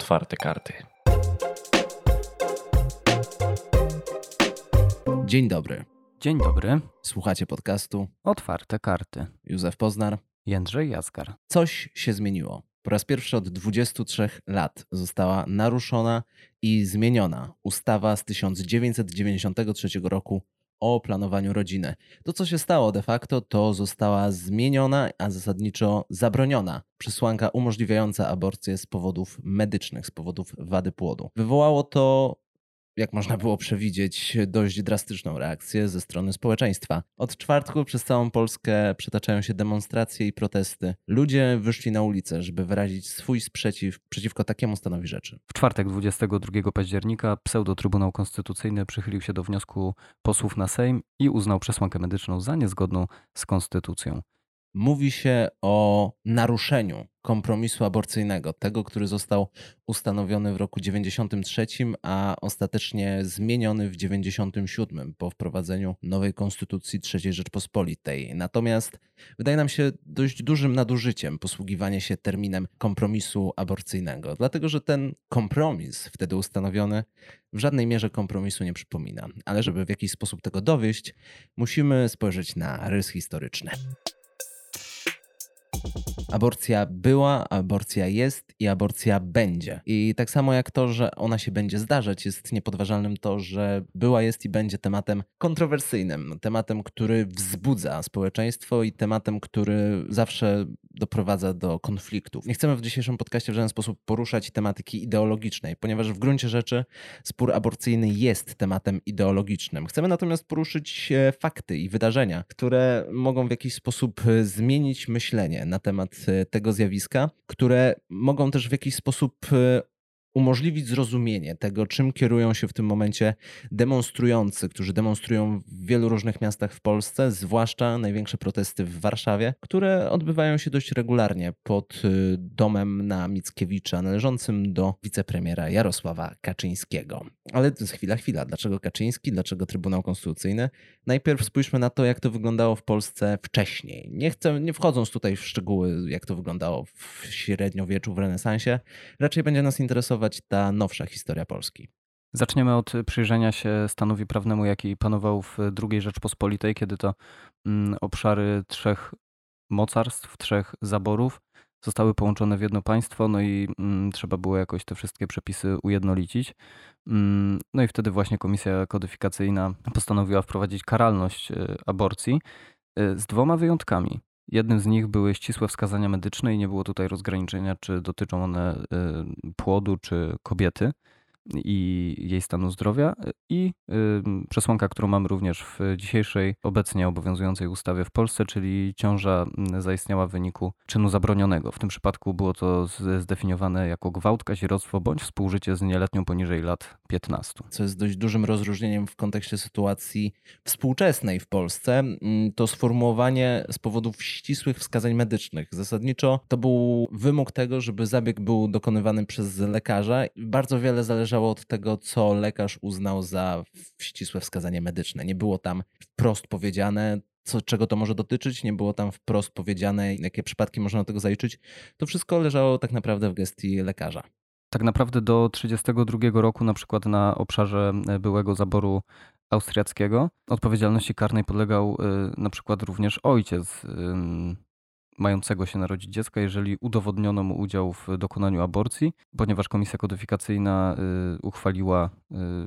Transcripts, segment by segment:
Otwarte karty. Dzień dobry. Dzień dobry. Słuchacie podcastu Otwarte karty. Józef Poznar. Jędrzej Jaskar. Coś się zmieniło. Po raz pierwszy od 23 lat została naruszona i zmieniona ustawa z 1993 roku o planowaniu rodziny. To, co się stało de facto, to została zmieniona, a zasadniczo zabroniona przesłanka umożliwiająca aborcję z powodów medycznych, z powodów wady płodu. Wywołało to jak można było przewidzieć, dość drastyczną reakcję ze strony społeczeństwa. Od czwartku przez całą Polskę przetaczają się demonstracje i protesty. Ludzie wyszli na ulicę, żeby wyrazić swój sprzeciw przeciwko takiemu stanowi rzeczy. W czwartek 22 października pseudo-Trybunał Konstytucyjny przychylił się do wniosku posłów na Sejm i uznał przesłankę medyczną za niezgodną z konstytucją. Mówi się o naruszeniu kompromisu aborcyjnego, tego, który został ustanowiony w roku 93, a ostatecznie zmieniony w 97 po wprowadzeniu nowej konstytucji III Rzeczpospolitej. Natomiast wydaje nam się dość dużym nadużyciem posługiwanie się terminem kompromisu aborcyjnego, dlatego że ten kompromis wtedy ustanowiony w żadnej mierze kompromisu nie przypomina. Ale żeby w jakiś sposób tego dowieść, musimy spojrzeć na rys historyczny. Thank you. Aborcja była, aborcja jest i aborcja będzie. I tak samo jak to, że ona się będzie zdarzać, jest niepodważalnym to, że była, jest i będzie tematem kontrowersyjnym, tematem, który wzbudza społeczeństwo i tematem, który zawsze doprowadza do konfliktów. Nie chcemy w dzisiejszym podcaście w żaden sposób poruszać tematyki ideologicznej, ponieważ w gruncie rzeczy spór aborcyjny jest tematem ideologicznym. Chcemy natomiast poruszyć e, fakty i wydarzenia, które mogą w jakiś sposób e, zmienić myślenie na temat tego zjawiska, które mogą też w jakiś sposób umożliwić zrozumienie tego, czym kierują się w tym momencie demonstrujący, którzy demonstrują w wielu różnych miastach w Polsce, zwłaszcza największe protesty w Warszawie, które odbywają się dość regularnie pod y, domem na Mickiewicza, należącym do wicepremiera Jarosława Kaczyńskiego. Ale to jest chwila, chwila. Dlaczego Kaczyński? Dlaczego Trybunał Konstytucyjny? Najpierw spójrzmy na to, jak to wyglądało w Polsce wcześniej. Nie chcę, nie wchodząc tutaj w szczegóły, jak to wyglądało w średniowieczu, w renesansie, raczej będzie nas interesować ta nowsza historia Polski? Zaczniemy od przyjrzenia się stanowi prawnemu, jaki panował w II Rzeczpospolitej, kiedy to mm, obszary trzech mocarstw, trzech zaborów zostały połączone w jedno państwo, no i mm, trzeba było jakoś te wszystkie przepisy ujednolicić. Mm, no i wtedy właśnie komisja kodyfikacyjna postanowiła wprowadzić karalność y, aborcji y, z dwoma wyjątkami. Jednym z nich były ścisłe wskazania medyczne i nie było tutaj rozgraniczenia, czy dotyczą one y, płodu, czy kobiety i jej stanu zdrowia. I przesłanka, którą mamy również w dzisiejszej, obecnie obowiązującej ustawie w Polsce, czyli ciąża zaistniała w wyniku czynu zabronionego. W tym przypadku było to zdefiniowane jako gwałt, kazirodztwo bądź współżycie z nieletnią poniżej lat 15. Co jest dość dużym rozróżnieniem w kontekście sytuacji współczesnej w Polsce. To sformułowanie z powodów ścisłych wskazań medycznych. Zasadniczo to był wymóg tego, żeby zabieg był dokonywany przez lekarza. Bardzo wiele zależało zależało od tego, co lekarz uznał za ścisłe wskazanie medyczne. Nie było tam wprost powiedziane, co, czego to może dotyczyć, nie było tam wprost powiedziane, jakie przypadki można do tego zaliczyć. To wszystko leżało tak naprawdę w gestii lekarza. Tak naprawdę do 1932 roku, na przykład na obszarze e, byłego zaboru austriackiego, odpowiedzialności karnej podlegał e, na przykład również ojciec mającego się narodzić dziecka, jeżeli udowodniono mu udział w dokonaniu aborcji, ponieważ komisja kodyfikacyjna y, uchwaliła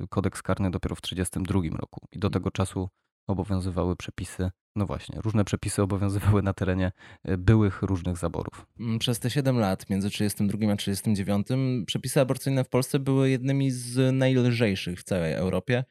y, kodeks karny dopiero w 1932 roku i do tego czasu obowiązywały przepisy no właśnie, różne przepisy obowiązywały na terenie e, byłych różnych zaborów. Mm, przez te 7 lat, między 32 a 39, przepisy aborcyjne w Polsce były jednymi z najlżejszych w całej Europie.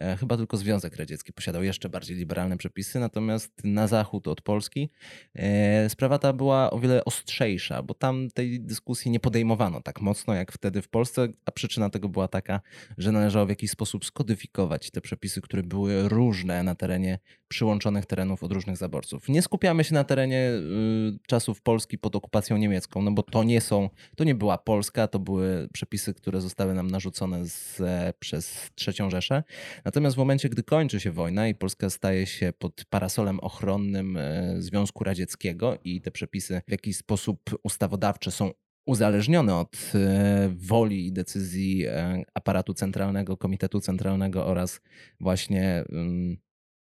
E, chyba tylko Związek Radziecki posiadał jeszcze bardziej liberalne przepisy, natomiast na zachód od Polski e, sprawa ta była o wiele ostrzejsza, bo tam tej dyskusji nie podejmowano tak mocno jak wtedy w Polsce, a przyczyna tego była taka, że należało w jakiś sposób skodyfikować te przepisy, które były różne na terenie przyłączonych terenów terenów od różnych zaborców. Nie skupiamy się na terenie y, czasów Polski pod okupacją niemiecką, no bo to nie są, to nie była Polska, to były przepisy, które zostały nam narzucone z, przez III Rzeszę. Natomiast w momencie, gdy kończy się wojna i Polska staje się pod parasolem ochronnym y, Związku Radzieckiego i te przepisy w jakiś sposób ustawodawcze są uzależniony od e, woli i decyzji aparatu centralnego, komitetu centralnego oraz właśnie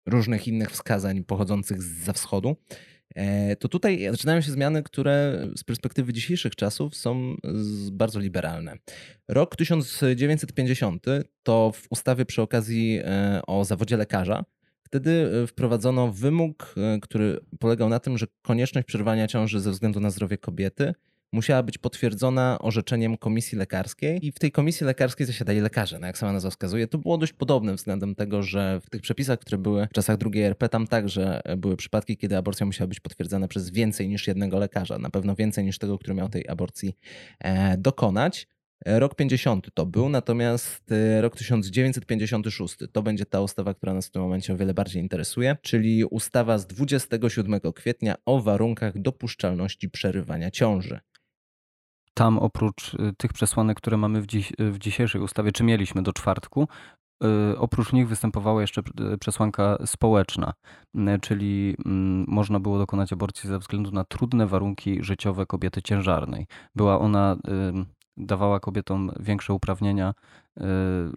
różnych innych wskazań pochodzących za wschodu, e, to tutaj zaczynają się zmiany, które z perspektywy dzisiejszych czasów są bardzo liberalne. Rok 1950 to w ustawie przy okazji o zawodzie lekarza Wtedy wprowadzono wymóg, który polegał na tym, że konieczność przerwania ciąży ze względu na zdrowie kobiety musiała być potwierdzona orzeczeniem komisji lekarskiej i w tej komisji lekarskiej zasiadali lekarze, no jak sama nazwa wskazuje. To było dość podobne względem tego, że w tych przepisach, które były w czasach II RP, tam także były przypadki, kiedy aborcja musiała być potwierdzana przez więcej niż jednego lekarza, na pewno więcej niż tego, który miał tej aborcji e, dokonać. Rok 50 to był, natomiast e, rok 1956 to będzie ta ustawa, która nas w tym momencie o wiele bardziej interesuje, czyli ustawa z 27 kwietnia o warunkach dopuszczalności przerywania ciąży tam oprócz y, tych przesłanek, które mamy w, dziś, w dzisiejszej ustawie, czy mieliśmy do czwartku, y, oprócz nich występowała jeszcze y, przesłanka społeczna, czyli mm, można było dokonać aborcji ze względu na trudne warunki życiowe kobiety ciężarnej. Była ona dawała kobietom większe uprawnienia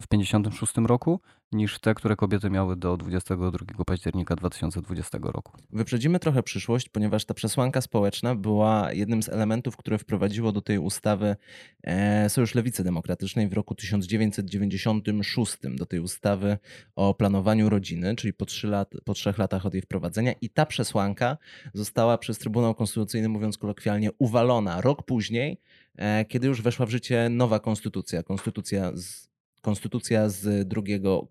w 1956 roku niż te, które kobiety miały do 22 października 2020 roku. Wyprzedzimy trochę przyszłość, ponieważ ta przesłanka społeczna była jednym z elementów, które wprowadziło do tej ustawy e, Sojusz Lewicy Demokratycznej w roku 1996, do tej ustawy o planowaniu rodziny, czyli po, trzy lat, po trzech latach od jej wprowadzenia. I ta przesłanka została przez Trybunał Konstytucyjny, mówiąc kolokwialnie, uwalona rok później E, kiedy już weszła w życie nowa konstytucja, konstytucja z konstytucja z 2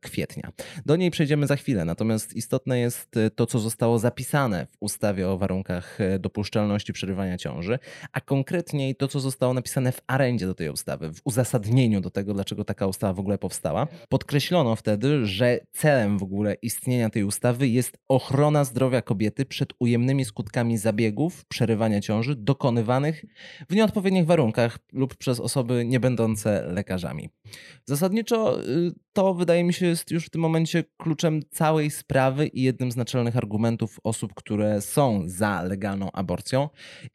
kwietnia. Do niej przejdziemy za chwilę, natomiast istotne jest e, to, co zostało zapisane w ustawie o warunkach e, dopuszczalności przerywania ciąży, a konkretniej to, co zostało napisane w arendzie do tej ustawy, w uzasadnieniu do tego, dlaczego taka ustawa w ogóle powstała. Podkreślono wtedy, że celem w ogóle istnienia tej ustawy jest ochrona zdrowia kobiety przed ujemnymi skutkami zabiegów przerywania ciąży dokonywanych w nieodpowiednich warunkach lub przez osoby niebędące lekarzami. Zasadniczo zasadniczo y, to wydaje mi się jest już w tym momencie kluczem całej sprawy i jednym z naczelnych argumentów osób, które są za legalną aborcją.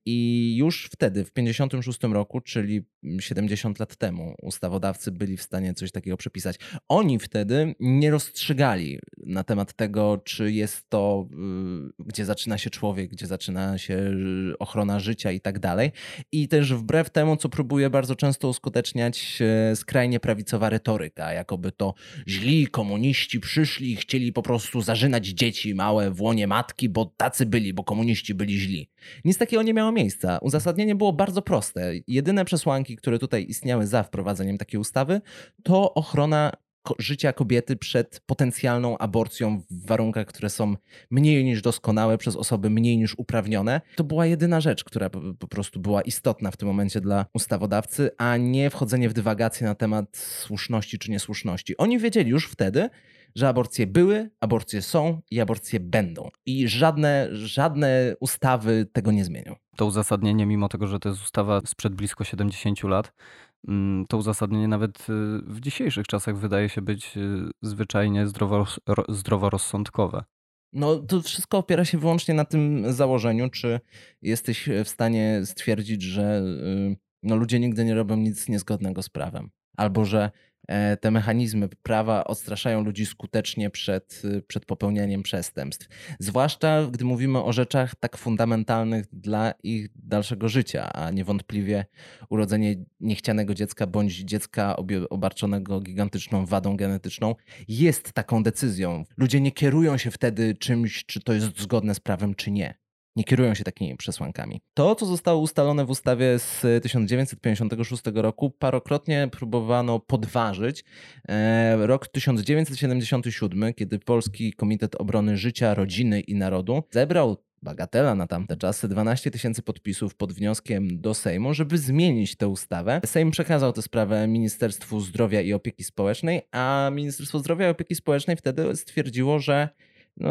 I już wtedy, w 56 roku, czyli 70 lat temu, ustawodawcy byli w stanie coś takiego przepisać. Oni wtedy nie rozstrzygali na temat tego, czy jest to, y, gdzie zaczyna się człowiek, gdzie zaczyna się y, ochrona życia i tak dalej. I też wbrew temu, co próbuje bardzo często uskuteczniać skrajnie prawicowa retoryka, jakoby to źli komuniści przyszli i chcieli po prostu zażynać dzieci małe w łonie matki, bo tacy byli, bo komuniści byli źli. Nic takiego nie miało miejsca. Uzasadnienie było bardzo proste. Jedyne przesłanki, które tutaj istniały za wprowadzeniem takiej ustawy, to ochrona życia kobiety przed potencjalną aborcją w warunkach, które są mniej niż doskonałe przez osoby mniej niż uprawnione. To była jedyna rzecz, która po prostu była istotna w tym momencie dla ustawodawcy, a nie wchodzenie w dywagacje na temat słuszności czy niesłuszności. Oni wiedzieli już wtedy, że aborcje były, aborcje są i aborcje będą. I żadne, żadne ustawy tego nie zmienią. To uzasadnienie, mimo tego, że to jest ustawa sprzed blisko 70 lat, Mm, to uzasadnienie nawet y, w dzisiejszych czasach wydaje się być y, zwyczajnie zdroworozsądkowe. No, to wszystko opiera się wyłącznie na tym założeniu, czy jesteś w stanie stwierdzić, że y, no, ludzie nigdy nie robią nic niezgodnego z prawem, albo że te mechanizmy prawa odstraszają ludzi skutecznie przed, przed popełnianiem przestępstw. Zwłaszcza gdy mówimy o rzeczach tak fundamentalnych dla ich dalszego życia, a niewątpliwie urodzenie niechcianego dziecka bądź dziecka obarczonego gigantyczną wadą genetyczną jest taką decyzją. Ludzie nie kierują się wtedy czymś, czy to jest zgodne z prawem, czy nie nie kierują się takimi przesłankami. To, co zostało ustalone w ustawie z 1956 roku, parokrotnie próbowano podważyć. E, rok 1977, kiedy Polski Komitet Obrony Życia, Rodziny i Narodu zebrał bagatela na tamte czasy, 12 tysięcy podpisów pod wnioskiem do Sejmu, żeby zmienić tę ustawę. Sejm przekazał tę sprawę Ministerstwu Zdrowia i Opieki Społecznej, a Ministerstwo Zdrowia i Opieki Społecznej wtedy stwierdziło, że no,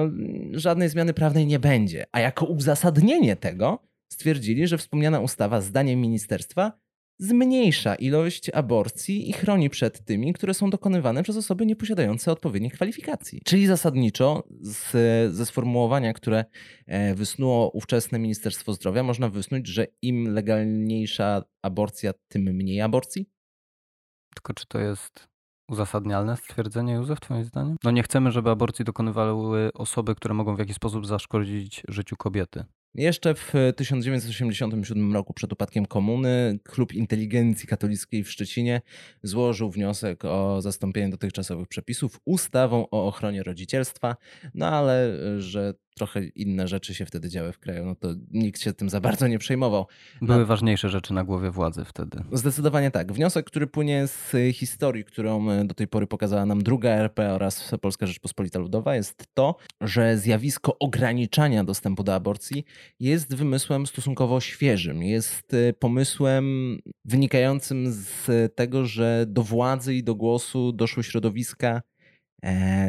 żadnej zmiany prawnej nie będzie. A jako uzasadnienie tego stwierdzili, że wspomniana ustawa, zdaniem ministerstwa, zmniejsza ilość aborcji i chroni przed tymi, które są dokonywane przez osoby nieposiadające odpowiednich kwalifikacji. Czyli zasadniczo z, ze sformułowania, które e, wysnuło ówczesne Ministerstwo Zdrowia, można wysnuć, że im legalniejsza aborcja, tym mniej aborcji? Tylko czy to jest uzasadnialne stwierdzenie, Józef, twoim zdaniem? No nie chcemy, żeby aborcji dokonywały osoby, które mogą w jakiś sposób zaszkodzić życiu kobiety. Jeszcze w 1987 roku, przed upadkiem komuny, Klub Inteligencji Katolickiej w Szczecinie złożył wniosek o zastąpienie dotychczasowych przepisów ustawą o ochronie rodzicielstwa, no ale że trochę inne rzeczy się wtedy działy w kraju, no to nikt się tym za bardzo nie przejmował. Były ważniejsze rzeczy na głowie władzy wtedy. Zdecydowanie tak. Wniosek, który płynie z historii, którą e, do tej pory pokazała nam druga RP oraz Polska Rzeczpospolita Ludowa, jest to, że zjawisko ograniczania dostępu do aborcji jest wymysłem stosunkowo świeżym. Jest e, pomysłem wynikającym z tego, że do władzy i do głosu doszły środowiska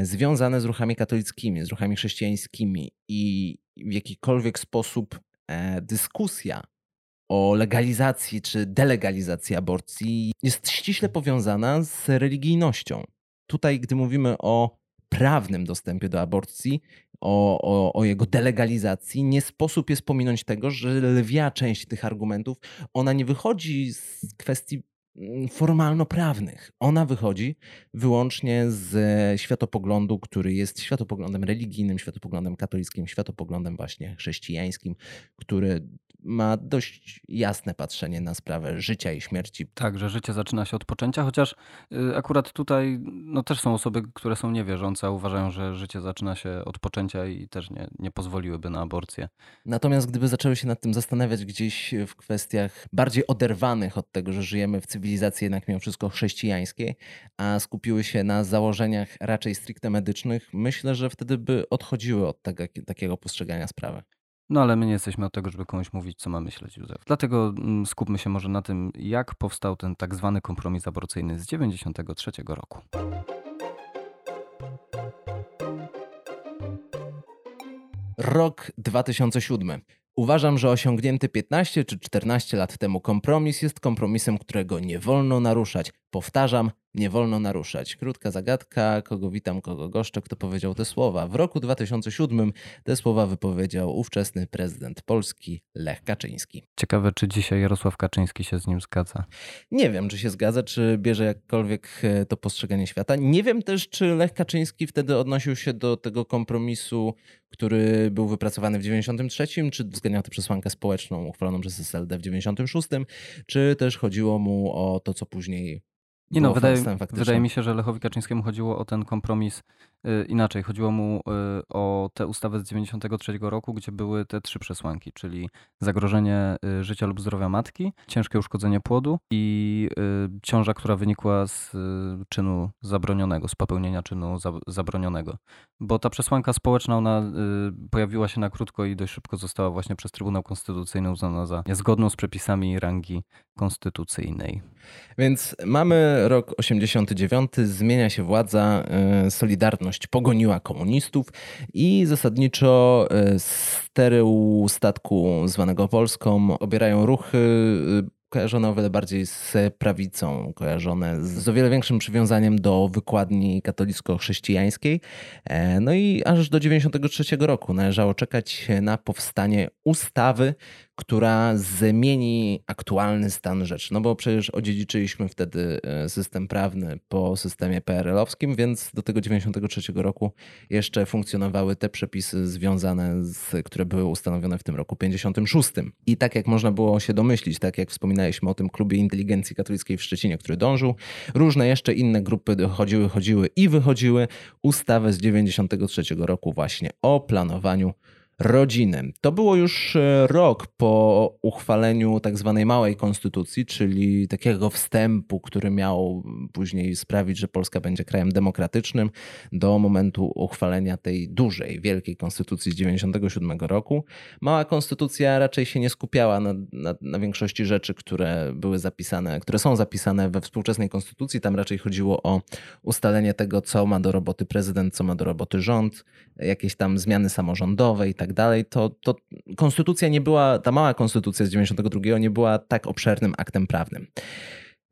związane z ruchami katolickimi, z ruchami chrześcijańskimi i w jakikolwiek sposób e, dyskusja o legalizacji czy delegalizacji aborcji jest ściśle powiązana z religijnością. Tutaj, gdy mówimy o prawnym dostępie do aborcji, o, o, o, jego delegalizacji, nie sposób jest pominąć tego, że lwia część tych argumentów, ona nie wychodzi z kwestii formalno-prawnych. Ona wychodzi wyłącznie ze światopoglądu, który jest światopoglądem religijnym, światopoglądem katolickim, światopoglądem właśnie chrześcijańskim, który ma dość jasne patrzenie na sprawę życia i śmierci. Tak, że życie zaczyna się od poczęcia, chociaż y, akurat tutaj no, też są osoby, które są niewierzące, a uważają, że życie zaczyna się od poczęcia i też nie, nie pozwoliłyby na aborcję. Natomiast gdyby zaczęły się nad tym zastanawiać gdzieś w kwestiach bardziej oderwanych od tego, że żyjemy w cywilizacji jednak mimo wszystko chrześcijańskiej, a skupiły się na założeniach raczej stricte medycznych, myślę, że wtedy by odchodziły od tego, takiego postrzegania sprawy. No ale my nie jesteśmy od tego, żeby komuś mówić, co ma myśleć Józef. Dlatego mm, skupmy się może na tym, jak powstał ten tak zwany kompromis aborcyjny z 1993 roku. Rok 2007. Uważam, że osiągnięty 15 czy 14 lat temu kompromis jest kompromisem, którego nie wolno naruszać. Powtarzam, nie wolno naruszać. Krótka zagadka, kogo witam, kogo goszczę, kto powiedział te słowa. W roku 2007 te słowa wypowiedział ówczesny prezydent Polski Lech Kaczyński. Ciekawe, czy dzisiaj Jarosław Kaczyński się z nim zgadza. Nie wiem, czy się zgadza, czy bierze jakkolwiek e, to postrzeganie świata. Nie wiem też, czy Lech Kaczyński wtedy odnosił się do tego kompromisu, który był wypracowany w 93, czy względniał tę przesłankę społeczną uchwaloną przez SLD w 96, czy też chodziło mu o to, co później nie no, wydaje, wydaje, mi się, że Lechowi Kaczyńskiemu chodziło o ten kompromis y, inaczej. Chodziło mu y, o tę ustawę z 93 roku, gdzie były te trzy przesłanki, czyli zagrożenie y, życia lub zdrowia matki, ciężkie uszkodzenie płodu i ciąża, która wynikła z czynu zabronionego, z popełnienia czynu zabronionego. Bo ta przesłanka społeczna, ona pojawiła się na krótko i dość szybko została właśnie przez Trybunał Konstytucyjny uznana za niezgodną z przepisami rangi konstytucyjnej. Więc mamy rok 89, zmienia się władza, e, Solidarność pogoniła komunistów i zasadniczo e, stery statku zwanego Polską obierają ruchy e, kojarzone o wiele bardziej z prawicą, kojarzone z o wiele większym przywiązaniem do wykładni katolicko-chrześcijańskiej. No i aż do 93 roku należało czekać na powstanie ustawy, która zmieni aktualny stan rzeczy. No bo przecież odziedziczyliśmy wtedy e, system prawny po systemie PRL-owskim, więc do tego 93 roku jeszcze funkcjonowały te przepisy związane z, które były ustanowione w tym roku 56. I tak jak można było się domyślić, tak jak wspominaliśmy o tym klubie inteligencji katolickiej w Szczecinie, który dążył, różne jeszcze inne grupy dochodziły, chodziły i wychodziły ustawę z 93 roku właśnie o planowaniu rodziny. To było już e, rok po uchwaleniu tak zwanej małej konstytucji, czyli takiego wstępu, który miał później sprawić, że Polska będzie krajem demokratycznym, do momentu uchwalenia tej dużej, wielkiej konstytucji z 97 roku. Mała konstytucja raczej się nie skupiała na, na, na większości rzeczy, które były zapisane, które są zapisane we współczesnej konstytucji. Tam raczej chodziło o ustalenie tego, co ma do roboty prezydent, co ma do roboty rząd, jakieś tam zmiany samorządowe i tak tak dalej, to, to konstytucja nie była, ta mała konstytucja z 92 nie była tak obszernym aktem prawnym.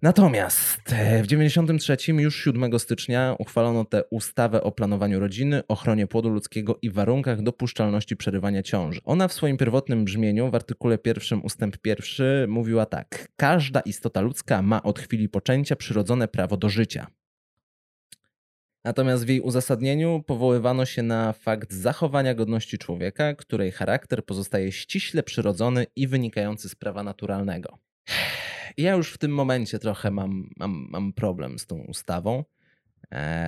Natomiast e, w 93 już 7 stycznia uchwalono tę ustawę o planowaniu rodziny, ochronie płodu ludzkiego i warunkach dopuszczalności przerywania ciąży. Ona w swoim pierwotnym brzmieniu w artykule pierwszym ustęp pierwszy mówiła tak: Każda istota ludzka ma od chwili poczęcia przyrodzone prawo do życia. Natomiast w jej uzasadnieniu powoływano się na fakt zachowania godności człowieka, której charakter pozostaje ściśle przyrodzony i wynikający z prawa naturalnego. Ja już w tym momencie trochę mam, mam, mam problem z tą ustawą,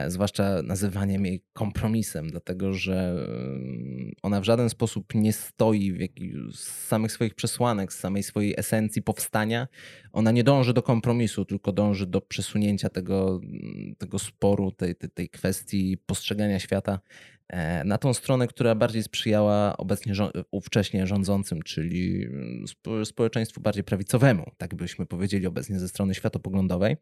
zwłaszcza nazywaniem jej kompromisem, dlatego że mm, ona w żaden sposób nie stoi w jakiś, z samych swoich przesłanek, z samej swojej esencji powstania. Ona nie dąży do kompromisu, tylko dąży do przesunięcia tego, tego sporu, tej, tej, tej kwestii postrzegania świata E, na tą stronę, która bardziej sprzyjała obecnie ówcześnie rządzącym, czyli mm, społeczeństwu bardziej prawicowemu, tak byśmy powiedzieli obecnie ze strony światopoglądowej.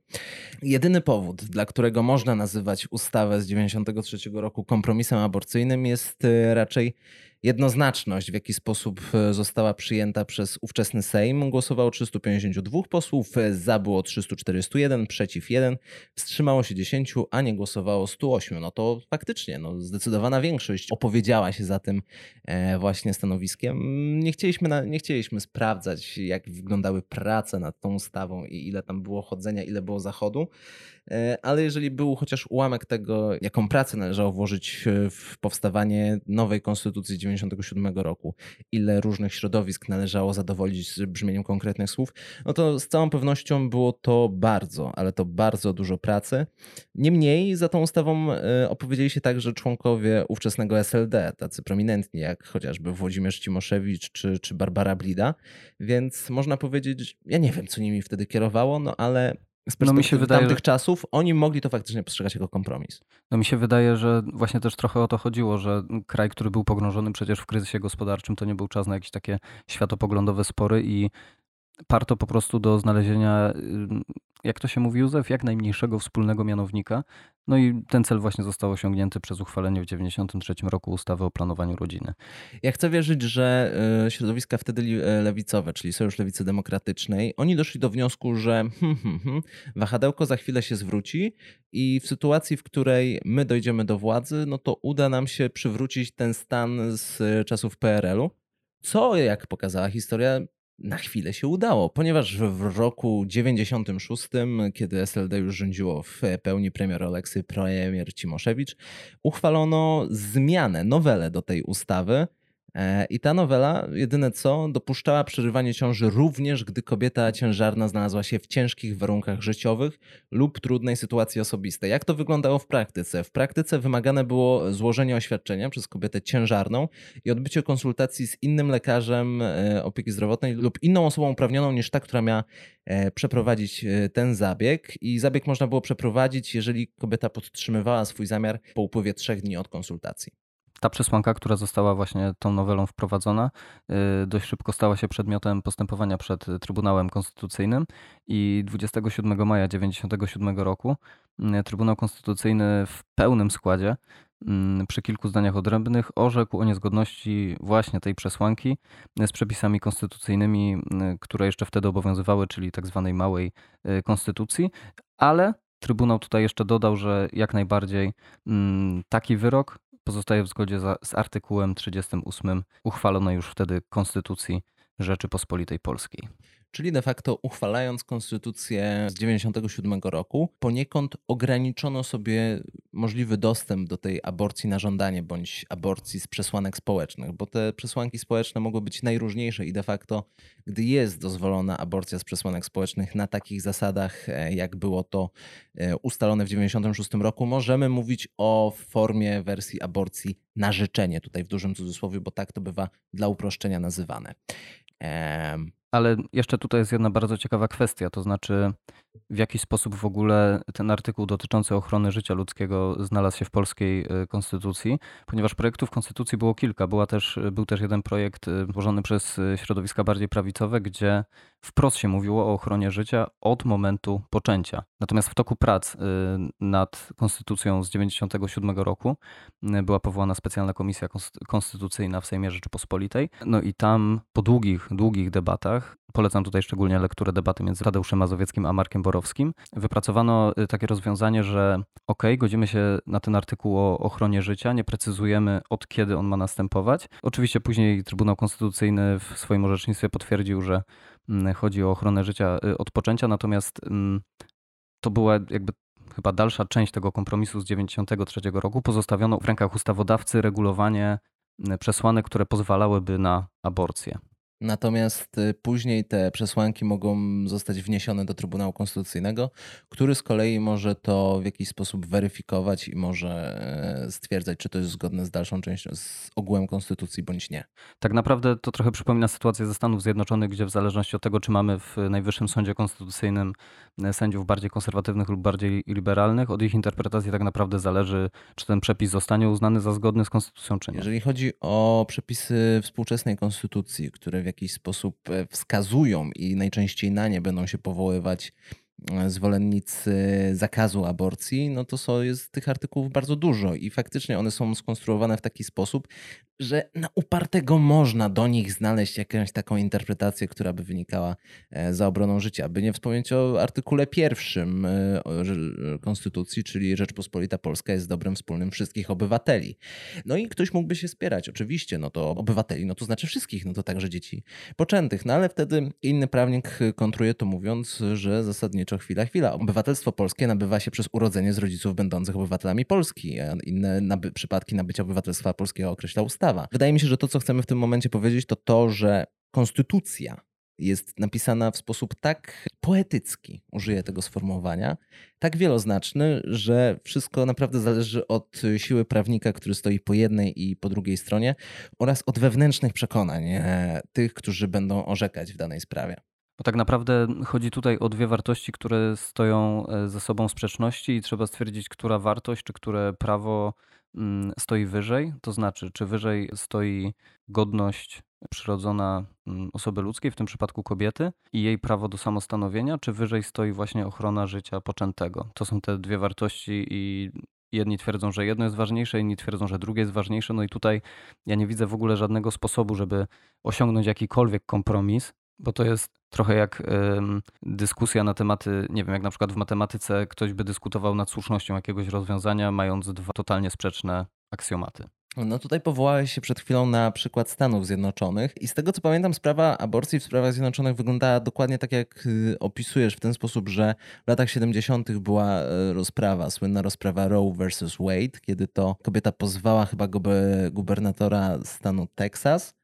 Jedyny powód, dla którego można nazywać ustawę z 1993 roku kompromisem aborcyjnym jest e, raczej jednoznaczność, w jaki sposób e, została przyjęta przez ówczesny Sejm. Głosowało 352 posłów, e, za było 341, przeciw 1, wstrzymało się 10, a nie głosowało 108. No to faktycznie no, zdecydowana większość opowiedziała się za tym e, właśnie stanowiskiem. Nie chcieliśmy, na, nie chcieliśmy sprawdzać, jak wyglądały prace nad tą ustawą i ile tam było chodzenia, ile było zachodu. Ale jeżeli był chociaż ułamek tego, jaką pracę należało włożyć w powstawanie nowej konstytucji z 1997 roku, ile różnych środowisk należało zadowolić z brzmieniem konkretnych słów, no to z całą pewnością było to bardzo, ale to bardzo dużo pracy. Niemniej za tą ustawą e, opowiedzieli się także członkowie ówczesnego SLD, tacy prominentni jak chociażby Włodzimierz Cimoszewicz czy, czy Barbara Blida, więc można powiedzieć, ja nie wiem co nimi wtedy kierowało, no ale z perspektywy no mi się wydaje, tamtych że... czasów, oni mogli to faktycznie postrzegać jako kompromis. No mi się wydaje, że właśnie też trochę o to chodziło, że kraj, który był pogrążony przecież w kryzysie gospodarczym, to nie był czas na jakieś takie światopoglądowe spory i parto po prostu do znalezienia, jak to się mówi Józef, jak najmniejszego wspólnego mianownika. No i ten cel właśnie został osiągnięty przez uchwalenie w 1993 roku ustawy o planowaniu rodziny. Ja chcę wierzyć, że e, środowiska wtedy e, lewicowe, czyli Sojusz Lewicy Demokratycznej, oni doszli do wniosku, że hmm, hmm, hmm, wahadełko za chwilę się zwróci i w sytuacji, w której my dojdziemy do władzy, no to uda nam się przywrócić ten stan z czasów PRL-u. Co, jak pokazała historia, na chwilę się udało, ponieważ w roku 96, kiedy SLD już rządziło w pełni premier Oleksy, premier Cimoszewicz, uchwalono zmianę, nowelę do tej ustawy, I ta nowela, jedyne co, dopuszczała przerywanie ciąży również, gdy kobieta ciężarna znalazła się w ciężkich warunkach życiowych lub trudnej sytuacji osobistej. Jak to wyglądało w praktyce? W praktyce wymagane było złożenie oświadczenia przez kobietę ciężarną i odbycie konsultacji z innym lekarzem e, opieki zdrowotnej lub inną osobą uprawnioną niż ta, która miała e, przeprowadzić ten zabieg. I zabieg można było przeprowadzić, jeżeli kobieta podtrzymywała swój zamiar po upływie trzech dni od konsultacji ta przesłanka, która została właśnie tą nowelą wprowadzona, y, dość szybko stała się przedmiotem postępowania przed Trybunałem Konstytucyjnym i 27 maja 1997 roku y, Trybunał Konstytucyjny w pełnym składzie y, przy kilku zdaniach odrębnych orzekł o niezgodności właśnie tej przesłanki z przepisami konstytucyjnymi, które jeszcze wtedy obowiązywały, czyli tak zwanej małej konstytucji, ale Trybunał tutaj jeszcze dodał, że jak najbardziej taki wyrok pozostaje w zgodzie za, z artykułem 38 uchwalonej już wtedy Konstytucji Rzeczypospolitej Polskiej. Czyli de facto uchwalając konstytucję z 97 roku, poniekąd ograniczono sobie możliwy dostęp do tej aborcji na żądanie bądź aborcji z przesłanek społecznych, bo te przesłanki społeczne mogły być najróżniejsze i de facto, gdy jest dozwolona aborcja z przesłanek społecznych na takich zasadach, e, jak było to e, ustalone w 96 roku, możemy mówić o formie wersji aborcji na życzenie, tutaj w dużym cudzysłowie, bo tak to bywa dla uproszczenia nazywane. Ale jeszcze tutaj jest jedna bardzo ciekawa kwestia, to znaczy w jaki sposób w ogóle ten artykuł dotyczący ochrony życia ludzkiego znalazł się w polskiej y, konstytucji, ponieważ projektów konstytucji było kilka. Była też, był też jeden projekt złożony przez środowiska bardziej prawicowe, gdzie wprost się mówiło o ochronie życia od momentu poczęcia. Natomiast w toku prac nad konstytucją z 1997 roku była powołana specjalna komisja konstytucyjna w Sejmie Rzeczypospolitej. No i tam po długich, długich debatach, polecam tutaj szczególnie lekturę debaty między Tadeuszem Mazowieckim a Markiem Borowskim, wypracowano y, takie rozwiązanie, że ok, godzimy się na ten artykuł o ochronie życia, nie precyzujemy od kiedy on ma następować. Oczywiście później Trybunał Konstytucyjny w swoim orzecznictwie potwierdził, że mm, chodzi o ochronę życia y, od poczęcia, natomiast mm, to była jakby chyba dalsza część tego kompromisu z 1993 roku. Pozostawiono w rękach ustawodawcy regulowanie mm, przesłanek, które pozwalałyby na aborcję. Natomiast y, później te przesłanki mogą zostać wniesione do Trybunału Konstytucyjnego, który z kolei może to w jakiś sposób weryfikować i może e, stwierdzać, czy to jest zgodne z dalszą częścią, z ogółem Konstytucji, bądź nie. Tak naprawdę to trochę przypomina sytuację ze Stanów Zjednoczonych, gdzie w zależności od tego, czy mamy w Najwyższym Sądzie Konstytucyjnym e, sędziów bardziej konserwatywnych lub bardziej liberalnych, od ich interpretacji tak naprawdę zależy, czy ten przepis zostanie uznany za zgodny z Konstytucją, czy nie. Jeżeli chodzi o przepisy współczesnej Konstytucji, które jakiś sposób e, wskazują i najczęściej na nie będą się powoływać e, zwolennicy zakazu aborcji, no to są, jest tych artykułów bardzo dużo i faktycznie one są skonstruowane w taki sposób, że na upartego można do nich znaleźć jakąś taką interpretację, która by wynikała e, za obroną życia. By nie wspomnieć o artykule pierwszym e, Konstytucji, czyli Rzeczpospolita Polska jest dobrem wspólnym wszystkich obywateli. No i ktoś mógłby się spierać, oczywiście, no to obywateli, no to znaczy wszystkich, no to także dzieci poczętych. No ale wtedy inny prawnik kontruje to mówiąc, że zasadniczo chwila, chwila. Obywatelstwo polskie nabywa się przez urodzenie z rodziców będących obywatelami Polski, a inne naby przypadki nabycia obywatelstwa polskiego określa ustawa ustawa. Wydaje mi się, że to, co chcemy w tym momencie powiedzieć, to to, że konstytucja jest napisana w sposób tak poetycki, użyję tego sformułowania, tak wieloznaczny, że wszystko naprawdę zależy od siły prawnika, który stoi po jednej i po drugiej stronie oraz od wewnętrznych przekonań e, tych, którzy będą orzekać w danej sprawie. Bo tak naprawdę chodzi tutaj o dwie wartości, które stoją e, ze sobą w sprzeczności i trzeba stwierdzić, która wartość czy które prawo stoi wyżej, to znaczy, czy wyżej stoi godność przyrodzona mm, osoby ludzkiej, w tym przypadku kobiety, i jej prawo do samostanowienia, czy wyżej stoi właśnie ochrona życia poczętego. To są te dwie wartości i jedni twierdzą, że jedno jest ważniejsze, inni twierdzą, że drugie jest ważniejsze. No i tutaj ja nie widzę w ogóle żadnego sposobu, żeby osiągnąć jakikolwiek kompromis, bo to jest trochę jak dyskusja na tematy, nie wiem, jak na przykład w matematyce ktoś by dyskutował nad słusznością jakiegoś rozwiązania, mając dwa totalnie sprzeczne aksjomaty. No tutaj powołałeś się przed chwilą na przykład Stanów Zjednoczonych i z tego co pamiętam sprawa aborcji w sprawach zjednoczonych wyglądała dokładnie tak jak y, opisujesz w ten sposób, że w latach 70. była y, rozprawa, słynna rozprawa Roe versus Wade, kiedy to kobieta pozwała chyba gubernatora stanu Teksas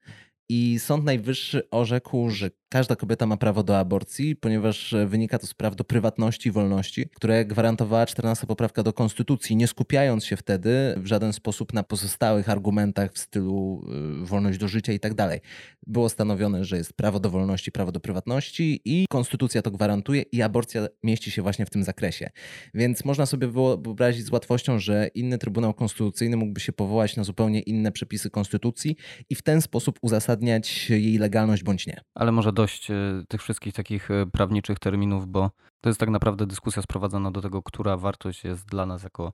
i Sąd Najwyższy orzekł, że każda kobieta ma prawo do aborcji, ponieważ e, wynika to z praw do prywatności i wolności, które gwarantowała 14 poprawka do Konstytucji, nie skupiając się wtedy w żaden sposób na pozostałych argumentach w stylu e, wolność do życia i tak dalej. Było stanowione, że jest prawo do wolności, prawo do prywatności i Konstytucja to gwarantuje i aborcja mieści się właśnie w tym zakresie. Więc można sobie wyobrazić z łatwością, że inny Trybunał Konstytucyjny mógłby się powołać na zupełnie inne przepisy Konstytucji i w ten sposób uzasadniać jej legalność bądź nie. Ale może do e, tych wszystkich takich e, prawniczych terminów, bo to jest tak naprawdę dyskusja sprowadzona do tego, która wartość jest dla nas jako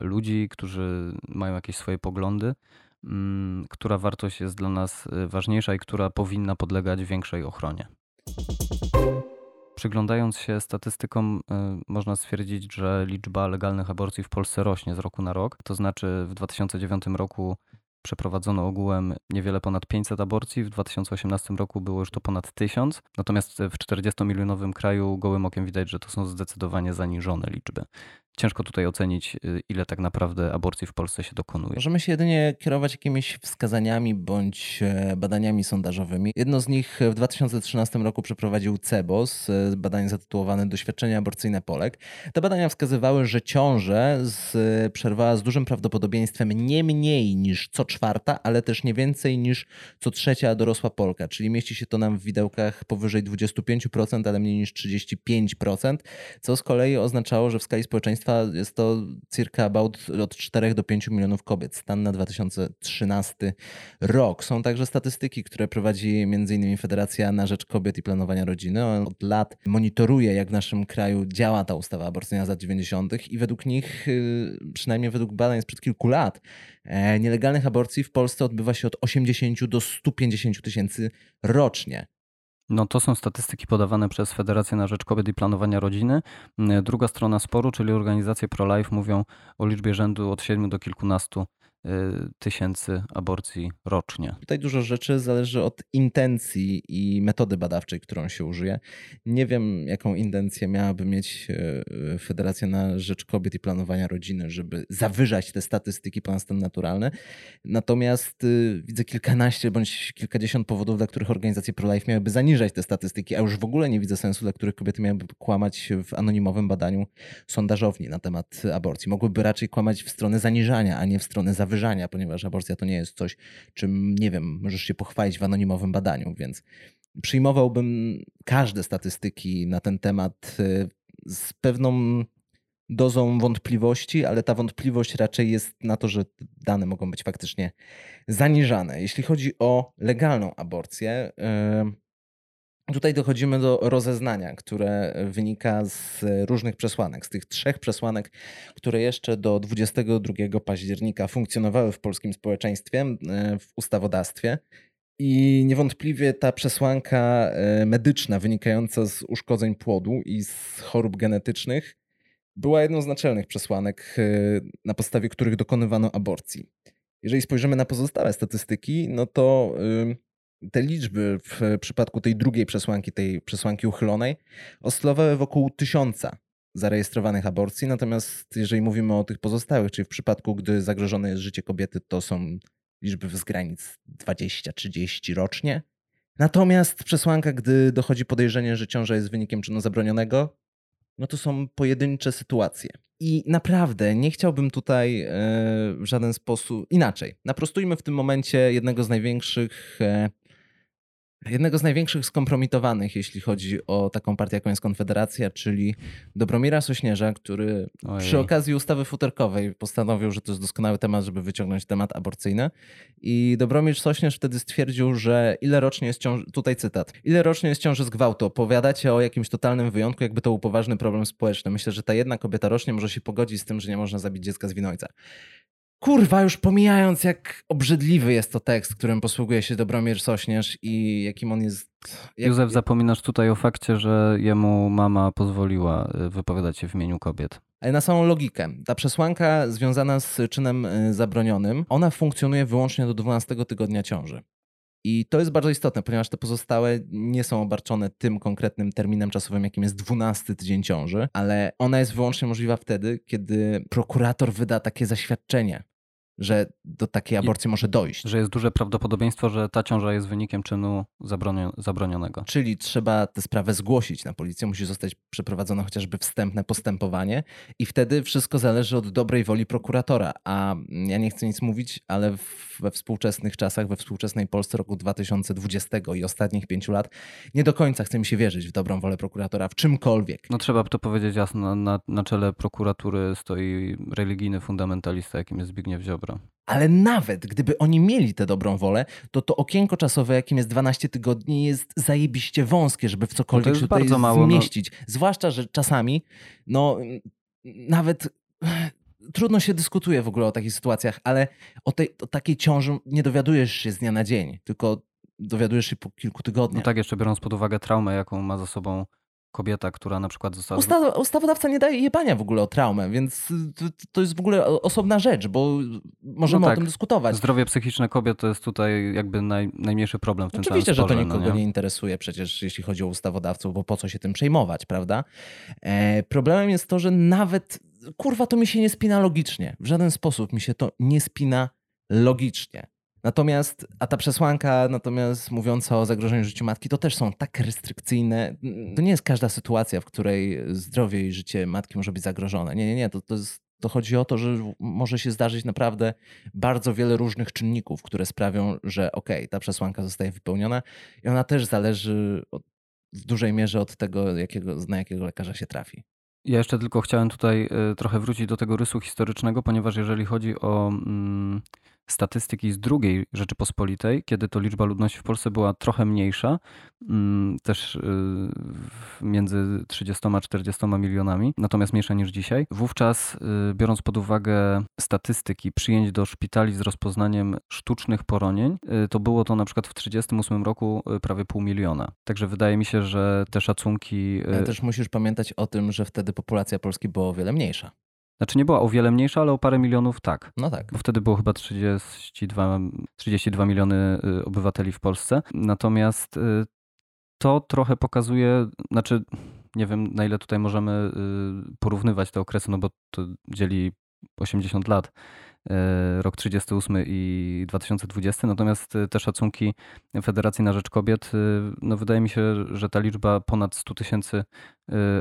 ludzi, którzy mają jakieś swoje poglądy, mm, która wartość jest dla nas e, ważniejsza i która powinna podlegać większej ochronie. Przyglądając się statystykom, można stwierdzić, że liczba legalnych aborcji w Polsce rośnie z roku na rok. To znaczy w 2009 roku Przeprowadzono ogółem niewiele ponad 500 aborcji, w 2018 roku było już to ponad 1000, natomiast w 40-milionowym kraju gołym okiem widać, że to są zdecydowanie zaniżone liczby. Ciężko tutaj ocenić, y, ile tak naprawdę aborcji w Polsce się dokonuje. Możemy się jedynie kierować jakimiś wskazaniami bądź e, badaniami sondażowymi. Jedno z nich w 2013 roku przeprowadził CEBOS, e, badanie zatytułowane Doświadczenia aborcyjne Polek. Te badania wskazywały, że ciążę z, przerwała z dużym prawdopodobieństwem nie mniej niż co czwarta, ale też nie więcej niż co trzecia dorosła Polka, czyli mieści się to nam w widełkach powyżej 25%, ale mniej niż 35%, co z kolei oznaczało, że w skali społeczeństwa jest to circa about od 4 do 5 milionów kobiet. Stan na 2013 rok. Są także statystyki, które prowadzi m.in. Federacja na Rzecz Kobiet i Planowania Rodziny. Od lat monitoruje, jak w naszym kraju działa ta ustawa aborcyjna z lat 90. i według nich, y, przynajmniej według badań sprzed kilku lat, e, nielegalnych aborcji w Polsce odbywa się od 80 do 150 tysięcy rocznie. No to są statystyki podawane przez Federację na Rzecz Kobiet i Planowania Rodziny. Druga strona sporu, czyli organizacje pro-life mówią o liczbie rzędu od 7 do kilkunastu tysięcy aborcji rocznie. Tutaj dużo rzeczy zależy od intencji i metody badawczej, którą się użyje. Nie wiem, jaką intencję miałaby mieć y, Federacja na Rzecz Kobiet i Planowania Rodziny, żeby zawyżać te statystyki ponad stan naturalny. Natomiast y, widzę kilkanaście bądź kilkadziesiąt powodów, dla których organizacje pro-life miałyby zaniżać te statystyki, a już w ogóle nie widzę sensu, dla których kobiety miałyby kłamać w anonimowym badaniu sondażowni na temat aborcji. Mogłyby raczej kłamać w stronę zaniżania, a nie w stronę zawyżania zawyżania, ponieważ aborcja to nie jest coś, czym, nie wiem, możesz się pochwalić w anonimowym badaniu, więc przyjmowałbym każde statystyki na ten temat y, z pewną dozą wątpliwości, ale ta wątpliwość raczej jest na to, że dane mogą być faktycznie zaniżane. Jeśli chodzi o legalną aborcję, Tutaj dochodzimy do rozeznania, które wynika z różnych przesłanek. Z tych trzech przesłanek, które jeszcze do 22 października funkcjonowały w polskim społeczeństwie, e, w ustawodawstwie. I niewątpliwie ta przesłanka e, medyczna wynikająca z uszkodzeń płodu i z chorób genetycznych była jedną z naczelnych przesłanek, e, na podstawie których dokonywano aborcji. Jeżeli spojrzymy na pozostałe statystyki, no to te liczby w przypadku tej drugiej przesłanki, tej przesłanki uchylonej, oscylowały wokół tysiąca zarejestrowanych aborcji. Natomiast jeżeli mówimy o tych pozostałych, czyli w przypadku, gdy zagrożone jest życie kobiety, to są liczby z granic 20-30 rocznie. Natomiast przesłanka, gdy dochodzi podejrzenie, że ciąża jest wynikiem czynu zabronionego, no to są pojedyncze sytuacje. I naprawdę nie chciałbym tutaj e, w żaden sposób inaczej. Naprostujmy w tym momencie jednego z największych e, jednego z największych skompromitowanych, jeśli chodzi o taką partię, jaką jest Konfederacja, czyli Dobromira Sośnierza, który Ojej. przy okazji ustawy futerkowej postanowił, że to jest doskonały temat, żeby wyciągnąć temat aborcyjny. I Dobromir Sośnierz wtedy stwierdził, że ile rocznie jest ciąży, tutaj cytat, ile rocznie jest ciąży z gwałtu, opowiadacie o jakimś totalnym wyjątku, jakby to był poważny problem społeczny. Myślę, że ta jedna kobieta rocznie może się pogodzić z tym, że nie można zabić dziecka z winojca. Kurwa, już pomijając, jak obrzydliwy jest to tekst, którym posługuje się Dobromir Sośnierz i jakim on jest. Jak... Józef, zapominasz tutaj o fakcie, że jemu mama pozwoliła y, wypowiadać się w imieniu kobiet. Ale na samą logikę. Ta przesłanka związana z czynem y, zabronionym, ona funkcjonuje wyłącznie do 12 tygodnia ciąży. I to jest bardzo istotne, ponieważ te pozostałe nie są obarczone tym konkretnym terminem czasowym, jakim jest 12 tydzień ciąży, ale ona jest wyłącznie możliwa wtedy, kiedy prokurator wyda takie zaświadczenie, że do takiej aborcji I, może dojść. Że jest duże prawdopodobieństwo, że ta ciąża jest wynikiem czynu zabronionego. Czyli trzeba tę sprawę zgłosić na policję, musi zostać przeprowadzone chociażby wstępne postępowanie i wtedy wszystko zależy od dobrej woli prokuratora. A ja nie chcę nic mówić, ale we współczesnych czasach, we współczesnej Polsce roku 2020 i ostatnich pięciu lat nie do końca chce mi się wierzyć w dobrą wolę prokuratora w czymkolwiek. No trzeba to powiedzieć jasno, na, na czele prokuratury stoi religijny fundamentalista, jakim jest Zbigniew Ziobro. Ale nawet gdyby oni mieli tę dobrą wolę, to to okienko czasowe, jakim jest 12 tygodni, jest zajebiście wąskie, żeby w cokolwiek no tutaj mało, no. zmieścić. No. Zwłaszcza, że czasami, no nawet trudno się dyskutuje w ogóle o takich sytuacjach, ale o, tej, o takiej ciąży nie dowiadujesz się z dnia na dzień, tylko dowiadujesz się po kilku tygodniach. No tak, jeszcze biorąc pod uwagę traumę, jaką ma za sobą kobieta, która na przykład została... Usta ustawodawca nie daje jebania w ogóle o traumę, więc to, to jest w ogóle osobna rzecz, bo możemy no tak. o tym dyskutować. Zdrowie psychiczne kobiet to jest tutaj jakby naj, najmniejszy problem w tym Oczywiście, sporze, że to nikogo no nie? nie? interesuje przecież, jeśli chodzi o ustawodawców, bo po co się tym przejmować, prawda? E, problemem jest to, że nawet kurwa, to mi się nie spina logicznie. W żaden sposób mi się to nie spina logicznie. Natomiast, a ta przesłanka, natomiast mówiąca o zagrożeniu życiu matki, to też są tak restrykcyjne. To nie jest każda sytuacja, w której zdrowie i życie matki może być zagrożone. Nie, nie, nie. To, to, jest, to chodzi o to, że może się zdarzyć naprawdę bardzo wiele różnych czynników, które sprawią, że okej, okay, ta przesłanka zostaje wypełniona i ona też zależy od, w dużej mierze od tego, jakiego, na jakiego lekarza się trafi. Ja jeszcze tylko chciałem tutaj y, trochę wrócić do tego rysu historycznego, ponieważ jeżeli chodzi o mm, statystyki z drugiej Rzeczypospolitej, kiedy to liczba ludności w Polsce była trochę mniejsza, mm, też y, między 30 a 40 milionami, natomiast mniejsza niż dzisiaj. Wówczas, y, biorąc pod uwagę statystyki przyjęć do szpitali z rozpoznaniem sztucznych poronień, y, to było to na przykład w 1938 roku prawie pół miliona. Także wydaje mi się, że te szacunki. Ale też musisz pamiętać o tym, że wtedy populacja Polski była o wiele mniejsza. Znaczy nie była o wiele mniejsza, ale o parę milionów tak. No tak. Bo wtedy było chyba 32, 32 miliony y, obywateli w Polsce. Natomiast y, to trochę pokazuje, znaczy nie wiem na ile tutaj możemy y, porównywać te okresy, no bo to dzieli 80 lat. E, rok 38 i 2020. Natomiast e, te szacunki Federacji na Rzecz Kobiet, e, no wydaje mi się, że ta liczba ponad 100 tysięcy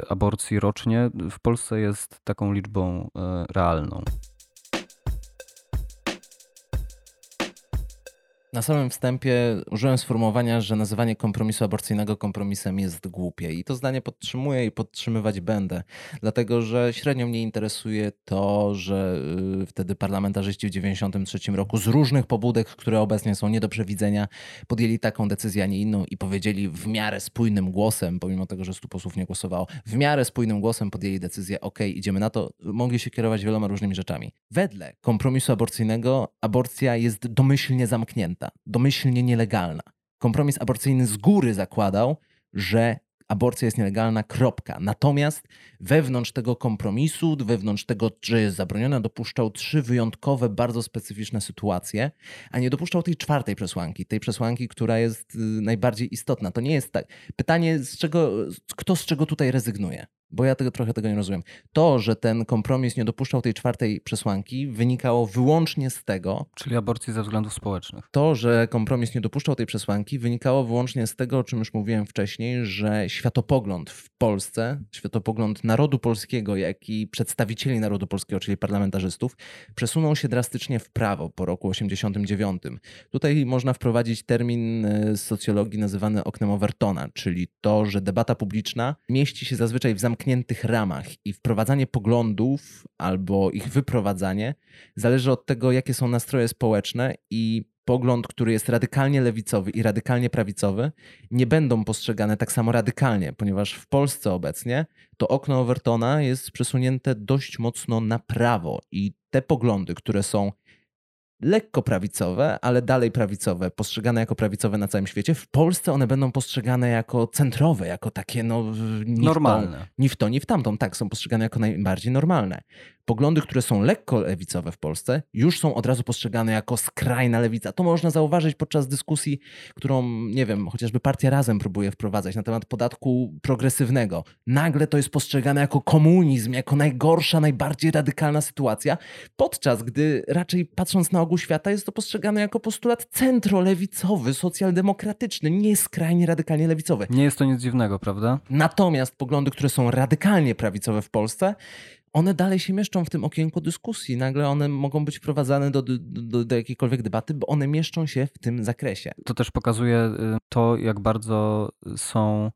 aborcji rocznie w Polsce jest taką liczbą realną. Na samym wstępie użyłem sformułowania, że nazywanie kompromisu aborcyjnego kompromisem jest głupie. I to zdanie podtrzymuję i podtrzymywać będę, dlatego że średnio mnie interesuje to, że y, wtedy parlamentarzyści w 1993 roku z różnych pobudek, które obecnie są nie do przewidzenia, podjęli taką decyzję, a nie inną i powiedzieli w miarę spójnym głosem, pomimo tego, że stu posłów nie głosowało, w miarę spójnym głosem podjęli decyzję, ok, idziemy na to, mogli się kierować wieloma różnymi rzeczami. Wedle kompromisu aborcyjnego aborcja jest domyślnie zamknięta domyślnie nielegalna. Kompromis aborcyjny z góry zakładał, że aborcja jest nielegalna, kropka. Natomiast wewnątrz tego kompromisu, wewnątrz tego, że jest zabroniona, dopuszczał trzy wyjątkowe, bardzo specyficzne sytuacje, a nie dopuszczał tej czwartej przesłanki, tej przesłanki, która jest y, najbardziej istotna. To nie jest tak. Pytanie, z czego, kto z czego tutaj rezygnuje? Bo ja tego, trochę tego nie rozumiem. To, że ten kompromis nie dopuszczał tej czwartej przesłanki, wynikało wyłącznie z tego. Czyli aborcji ze względów społecznych. To, że kompromis nie dopuszczał tej przesłanki, wynikało wyłącznie z tego, o czym już mówiłem wcześniej, że światopogląd w Polsce, światopogląd narodu polskiego, jak i przedstawicieli narodu polskiego, czyli parlamentarzystów, przesunął się drastycznie w prawo po roku 89. Tutaj można wprowadzić termin e, z socjologii nazywany oknem Overtona, czyli to, że debata publiczna mieści się zazwyczaj w zamkniętym zamkniętych ramach i wprowadzanie poglądów albo ich wyprowadzanie zależy od tego, jakie są nastroje społeczne i pogląd, który jest radykalnie lewicowy i radykalnie prawicowy, nie będą postrzegane tak samo radykalnie, ponieważ w Polsce obecnie to okno Overtona jest przesunięte dość mocno na prawo i te poglądy, które są lekko prawicowe, ale dalej prawicowe, postrzegane jako prawicowe na całym świecie. W Polsce one będą postrzegane jako centrowe, jako takie no... Normalne. Ni w to, ni w tamtą. Tak, są postrzegane jako najbardziej normalne poglądy, które są lekko lewicowe w Polsce, już są od razu postrzegane jako skrajna lewica. To można zauważyć podczas dyskusji, którą, nie wiem, chociażby Partia Razem próbuje wprowadzać na temat podatku progresywnego. Nagle to jest postrzegane jako komunizm, jako najgorsza, najbardziej radykalna sytuacja, podczas gdy raczej patrząc na świata jest to postrzegane jako postulat centrolewicowy, socjaldemokratyczny, nie skrajnie radykalnie lewicowy. Nie jest to nic dziwnego, prawda? Natomiast poglądy, które są radykalnie prawicowe w Polsce, one dalej się mieszczą w tym okienku dyskusji. Nagle one mogą być wprowadzane do, do, do jakiejkolwiek debaty, bo one mieszczą się w tym zakresie. To też pokazuje y, to, jak bardzo są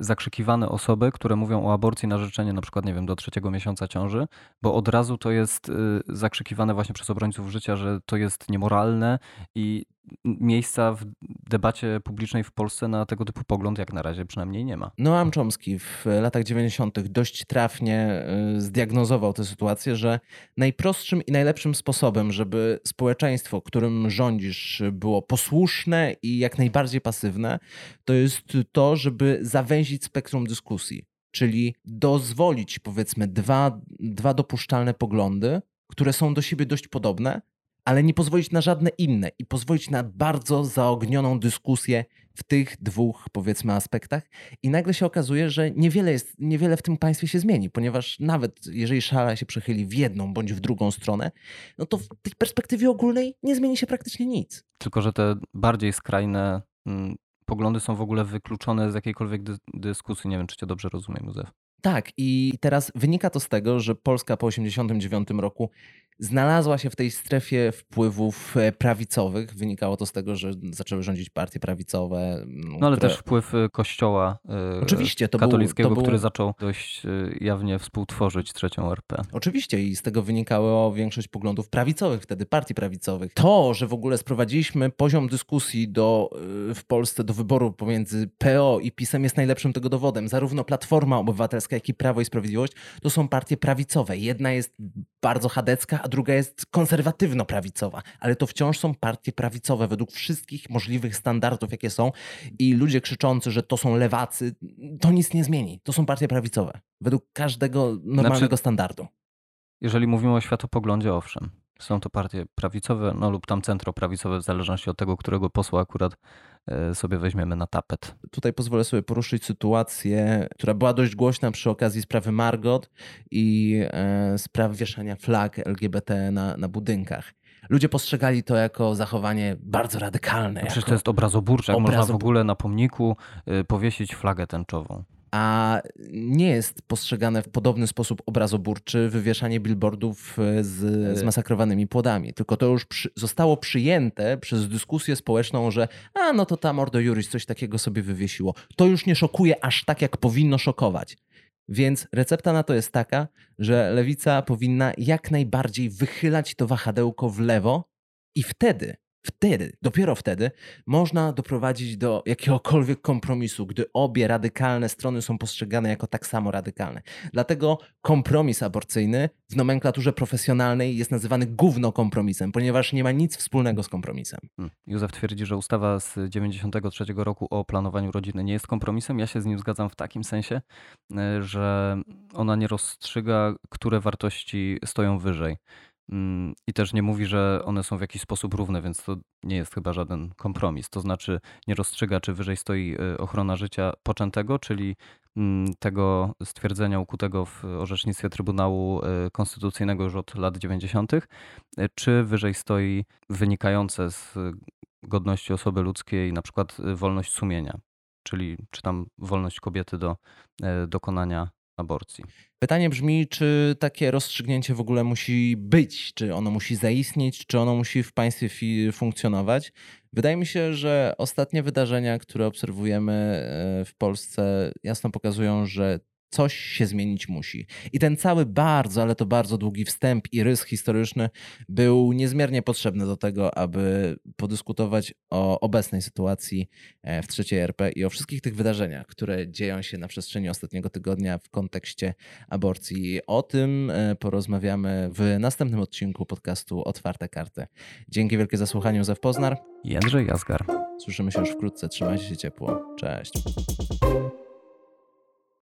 zakrzykiwane osoby, które mówią o aborcji na życzenie, na przykład, nie wiem, do trzeciego miesiąca ciąży, bo od razu to jest y, zakrzykiwane właśnie przez obrońców życia, że to jest niemoralne i miejsca w debacie publicznej w Polsce na tego typu pogląd jak na razie przynajmniej nie ma. Noam Chomsky w latach 90. dość trafnie y, zdiagnozował tę sytuację, że najprostszym i najlepszym sposobem, żeby społeczeństwo, którym rządzisz, było posłuszne i jak najbardziej pasywne, to jest to, żeby zawęzić spektrum dyskusji. Czyli dozwolić, powiedzmy, dwa, dwa dopuszczalne poglądy, które są do siebie dość podobne, ale nie pozwolić na żadne inne i pozwolić na bardzo zaognioną dyskusję w tych dwóch, powiedzmy, aspektach i nagle się okazuje, że niewiele, jest, niewiele w tym państwie się zmieni, ponieważ nawet jeżeli szala się przechyli w jedną bądź w drugą stronę, no to w tej perspektywie ogólnej nie zmieni się praktycznie nic. Tylko, że te bardziej skrajne mm, poglądy są w ogóle wykluczone z jakiejkolwiek dy dyskusji. Nie wiem, czy cię dobrze rozumiem, Józef. Tak, i teraz wynika to z tego, że Polska po 1989 roku znalazła się w tej strefie wpływów e, prawicowych. Wynikało to z tego, że zaczęły rządzić partie prawicowe. No ale które... też wpływ e, kościoła e, Oczywiście, to katolickiego, był, to który zaczął dość jawnie współtworzyć trzecią RP. Oczywiście i z tego wynikało większość poglądów prawicowych, wtedy partii prawicowych. To, że w ogóle sprowadziliśmy poziom dyskusji do, w Polsce do wyboru pomiędzy PO i PiSem jest najlepszym tego dowodem. Zarówno Platforma Obywatelska, jak i Prawo i Sprawiedliwość to są partie prawicowe. Jedna jest bardzo chadecka, a druga jest konserwatywno-prawicowa, ale to wciąż są partie prawicowe według wszystkich możliwych standardów, jakie są. I ludzie krzyczący, że to są lewacy, to nic nie zmieni. To są partie prawicowe według każdego normalnego znaczy, standardu. Jeżeli mówimy o światopoglądzie, owszem. Są to partie prawicowe, no lub tam centroprawicowe, w zależności od tego, którego posła akurat sobie weźmiemy na tapet. Tutaj pozwolę sobie poruszyć sytuację, która była dość głośna przy okazji sprawy Margot i e, spraw wieszania flag LGBT na, na budynkach. Ludzie postrzegali to jako zachowanie bardzo radykalne. No przecież to jest obrazoburcze, jak można w ogóle na pomniku e, powiesić flagę tęczową a nie jest postrzegane w podobny sposób obrazoburczy wywieszanie billboardów e, z zmasakrowanymi płodami. Tylko to już przy, zostało przyjęte przez dyskusję społeczną, że a no to ta Mordo Juris coś takiego sobie wywiesiło. To już nie szokuje aż tak, jak powinno szokować. Więc recepta na to jest taka, że lewica powinna jak najbardziej wychylać to wahadełko w lewo i wtedy Wtedy, dopiero wtedy można doprowadzić do jakiegokolwiek kompromisu, gdy obie radykalne strony są postrzegane jako tak samo radykalne. Dlatego kompromis aborcyjny w nomenklaturze profesjonalnej jest nazywany gówno kompromisem, ponieważ nie ma nic wspólnego z kompromisem. Hmm. Józef twierdzi, że ustawa z 93 roku o planowaniu rodziny nie jest kompromisem. Ja się z nim zgadzam w takim sensie, e, że ona nie rozstrzyga, które wartości stoją wyżej. Mm, I też nie mówi, że one są w jakiś sposób równe, więc to nie jest chyba żaden kompromis. To znaczy nie rozstrzyga, czy wyżej stoi y, ochrona życia poczętego, czyli mm, tego stwierdzenia ukutego w orzecznictwie Trybunału y, Konstytucyjnego już od lat 90., y, czy wyżej stoi wynikające z godności osoby ludzkiej, na przykład wolność sumienia, czyli czy tam wolność kobiety do dokonania aborcji. Pytanie brzmi, czy takie rozstrzygnięcie w ogóle musi być, czy ono musi zaistnieć, czy ono musi w państwie funkcjonować. Wydaje mi się, że ostatnie wydarzenia, które obserwujemy e, w Polsce, jasno pokazują, że coś się zmienić musi. I ten cały bardzo, ale to bardzo długi wstęp i rys historyczny był niezmiernie potrzebny do tego, aby podyskutować o obecnej sytuacji e, w trzeciej RP i o wszystkich tych wydarzeniach, które dzieją się na przestrzeni ostatniego tygodnia w kontekście aborcji. O tym e, porozmawiamy w następnym odcinku podcastu Otwarte Karty. Dzięki wielkie za słuchanie, Józef Poznar. Jędrzej Jazgar. Słyszymy się już wkrótce. Trzymajcie się ciepło. Cześć.